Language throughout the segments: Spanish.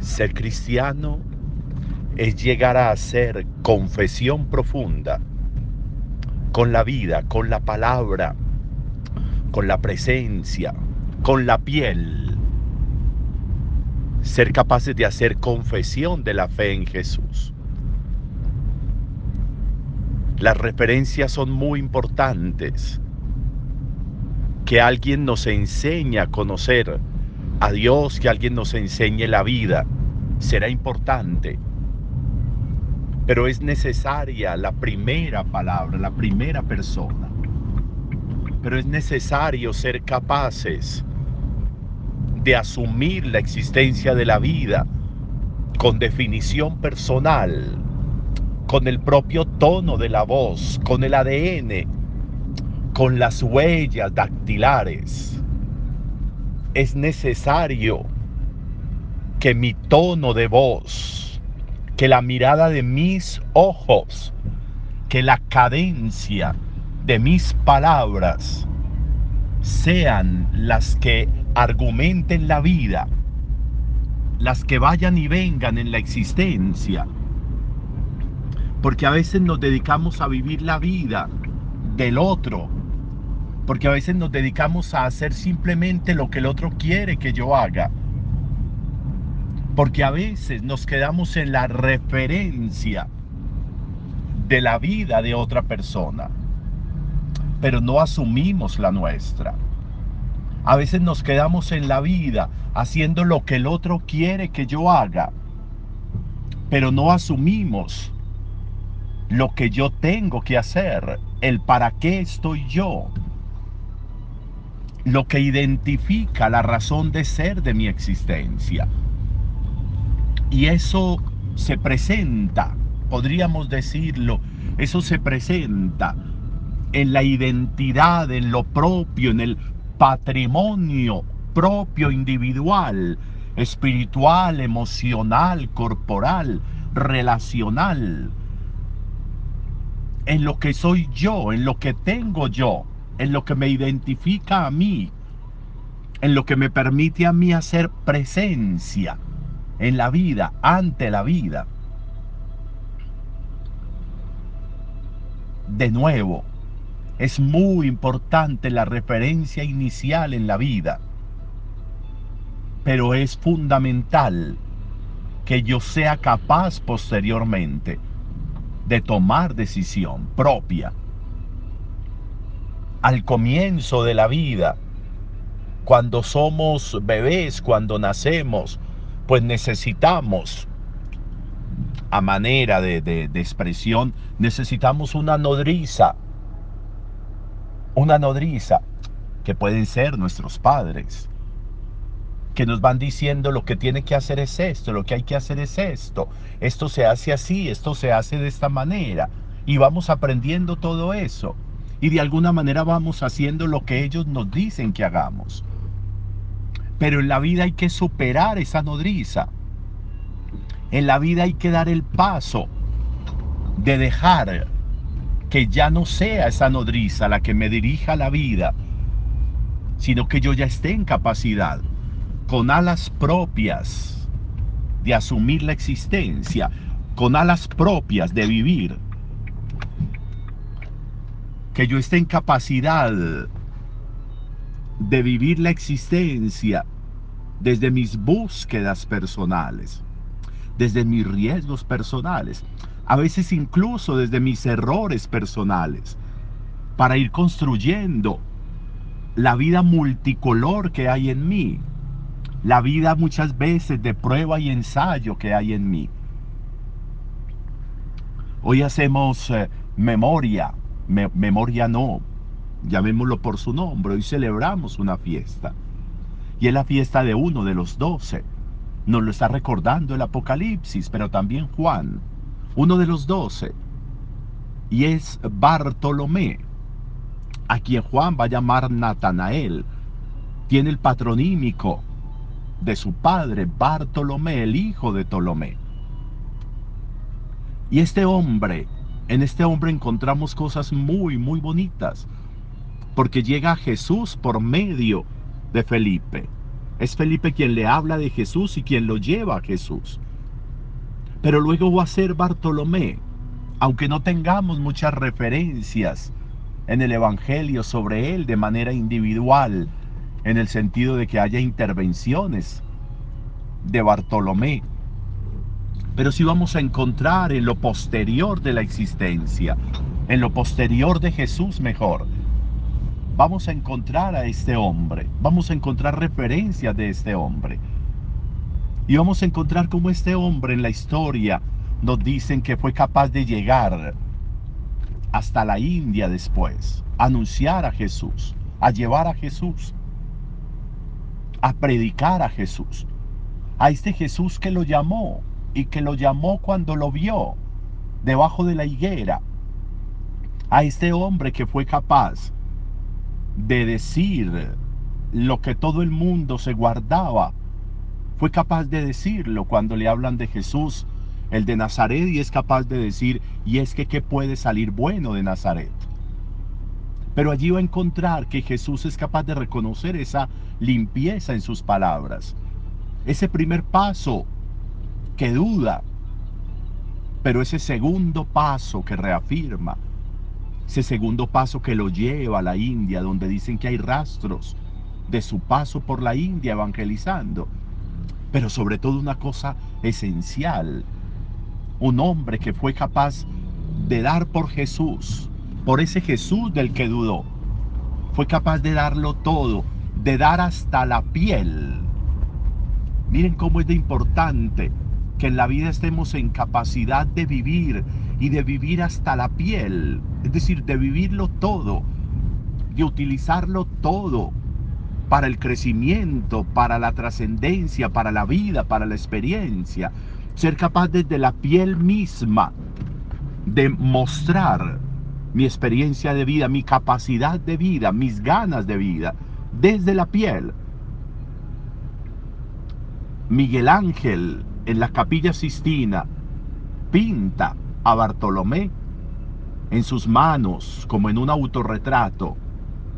Ser cristiano es llegar a hacer confesión profunda con la vida, con la palabra, con la presencia, con la piel. Ser capaces de hacer confesión de la fe en Jesús. Las referencias son muy importantes. Que alguien nos enseñe a conocer a Dios, que alguien nos enseñe la vida, será importante pero es necesaria la primera palabra, la primera persona. Pero es necesario ser capaces de asumir la existencia de la vida con definición personal, con el propio tono de la voz, con el ADN, con las huellas dactilares. Es necesario que mi tono de voz que la mirada de mis ojos, que la cadencia de mis palabras sean las que argumenten la vida, las que vayan y vengan en la existencia. Porque a veces nos dedicamos a vivir la vida del otro, porque a veces nos dedicamos a hacer simplemente lo que el otro quiere que yo haga porque a veces nos quedamos en la referencia de la vida de otra persona, pero no asumimos la nuestra. A veces nos quedamos en la vida haciendo lo que el otro quiere que yo haga, pero no asumimos lo que yo tengo que hacer, el para qué estoy yo, lo que identifica la razón de ser de mi existencia. Y eso se presenta, podríamos decirlo, eso se presenta en la identidad, en lo propio, en el patrimonio propio individual, espiritual, emocional, corporal, relacional, en lo que soy yo, en lo que tengo yo, en lo que me identifica a mí, en lo que me permite a mí hacer presencia en la vida, ante la vida. De nuevo, es muy importante la referencia inicial en la vida, pero es fundamental que yo sea capaz posteriormente de tomar decisión propia. Al comienzo de la vida, cuando somos bebés, cuando nacemos, pues necesitamos, a manera de, expresión, necesitamos una nodriza, una nodriza, que pueden ser nuestros padres, que nos van diciendo lo que tiene que hacer es esto, lo que hay que hacer es esto, esto se hace así, esto se hace de esta manera, y vamos aprendiendo todo eso, y de alguna manera vamos haciendo lo que ellos nos dicen que hagamos. Pero en la vida hay que superar esa nodriza. En la vida hay que dar el paso de dejar que ya no sea esa nodriza la que me dirija la vida, sino que yo ya esté en capacidad, con alas propias, de asumir la existencia, con alas propias de vivir, que yo esté en capacidad de vivir la existencia desde mis búsquedas personales, desde mis riesgos personales, a veces incluso desde mis errores personales, para ir construyendo la vida multicolor que hay en mí, la vida muchas veces de prueba y ensayo que hay en mí. Hoy hacemos eh, memoria, memoria no, llamémoslo por su nombre, hoy celebramos una fiesta. Y es la fiesta de uno de los doce. Nos lo está recordando el Apocalipsis, pero también Juan, uno de los doce. Y es Bartolomé, a quien Juan va a llamar Natanael. Tiene el patronímico de su padre, Bartolomé, el hijo de Ptolomé. Y este hombre, en este hombre encontramos cosas muy, muy bonitas porque llega Jesús por medio de Felipe. Es Felipe quien le habla de Jesús y quien lo lleva a Jesús. Pero luego va a ser Bartolomé, aunque no tengamos muchas referencias en el Evangelio sobre él de manera individual, en el sentido de que haya intervenciones de Bartolomé. Pero sí vamos a encontrar en lo posterior de la existencia, en lo posterior de Jesús mejor, vamos a encontrar a este hombre, vamos a encontrar referencias de este hombre. Y vamos a encontrar cómo este hombre en la historia nos dicen que fue capaz de llegar hasta la India después, a anunciar a Jesús, a llevar a Jesús, a predicar a Jesús, a este Jesús que lo llamó y que lo llamó cuando lo vio debajo de la higuera, a este hombre que fue capaz de decir lo que todo el mundo se guardaba. Fue capaz de decirlo cuando le hablan de Jesús, el de Nazaret, y es capaz de decir, y es que qué puede salir bueno de Nazaret. Pero allí va a encontrar que Jesús es capaz de reconocer esa limpieza en sus palabras. Ese primer paso que duda, pero ese segundo paso que reafirma, ese segundo paso que lo lleva a la India, donde dicen que hay rastros de su paso por la India evangelizando. Pero sobre todo una cosa esencial, un hombre que fue capaz de dar por Jesús, por ese Jesús del que dudó, fue capaz de darlo todo, de dar hasta la piel. Miren cómo es de importante que en la vida estemos en capacidad de vivir y de vivir hasta la piel, es decir, de vivirlo todo, de utilizarlo todo para el crecimiento, para la trascendencia, para la vida, para la experiencia. Ser capaz desde la piel misma de mostrar mi experiencia de vida, mi capacidad de vida, mis ganas de vida, desde la piel. Miguel Ángel en la capilla Sistina pinta a Bartolomé en sus manos, como en un autorretrato.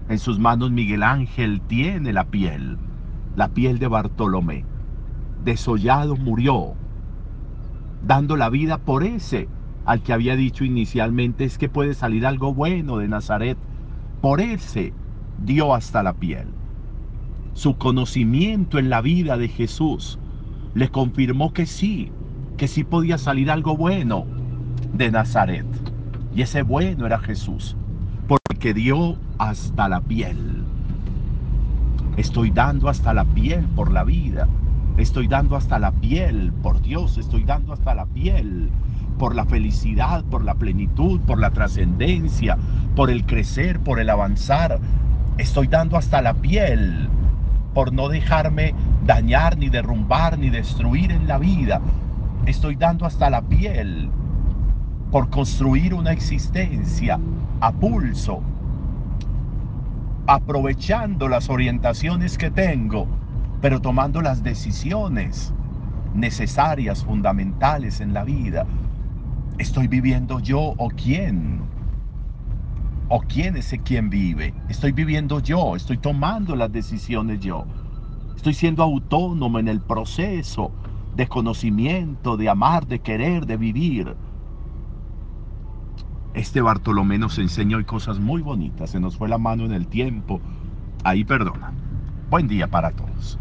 En sus manos Miguel Ángel tiene la piel, la piel de Bartolomé. Desollado murió, dando la vida por ese al que había dicho inicialmente es que puede salir algo bueno de Nazaret. Por ese dio hasta la piel. Su conocimiento en la vida de Jesús le confirmó que sí, que sí podía salir algo bueno de Nazaret. Y ese bueno era Jesús, porque dio hasta la piel. Estoy dando hasta la piel por la vida. Estoy dando hasta la piel por Dios. Estoy dando hasta la piel por la felicidad, por la plenitud, por la trascendencia, por el crecer, por el avanzar. Estoy dando hasta la piel por no dejarme dañar, ni derrumbar, ni destruir en la vida. Estoy dando hasta la piel por construir una existencia a pulso, aprovechando las orientaciones que tengo, pero tomando las decisiones necesarias, fundamentales en la vida. ¿Estoy viviendo yo o quién? ¿O quién es el quien vive? ¿Estoy viviendo yo? ¿Estoy tomando las decisiones yo? ¿Estoy siendo autónomo en el proceso de conocimiento, de amar, de querer, de vivir? Este Bartolomé nos enseñó hoy cosas muy bonitas. Se nos fue la mano en el tiempo. Ahí perdona. Buen día para todos.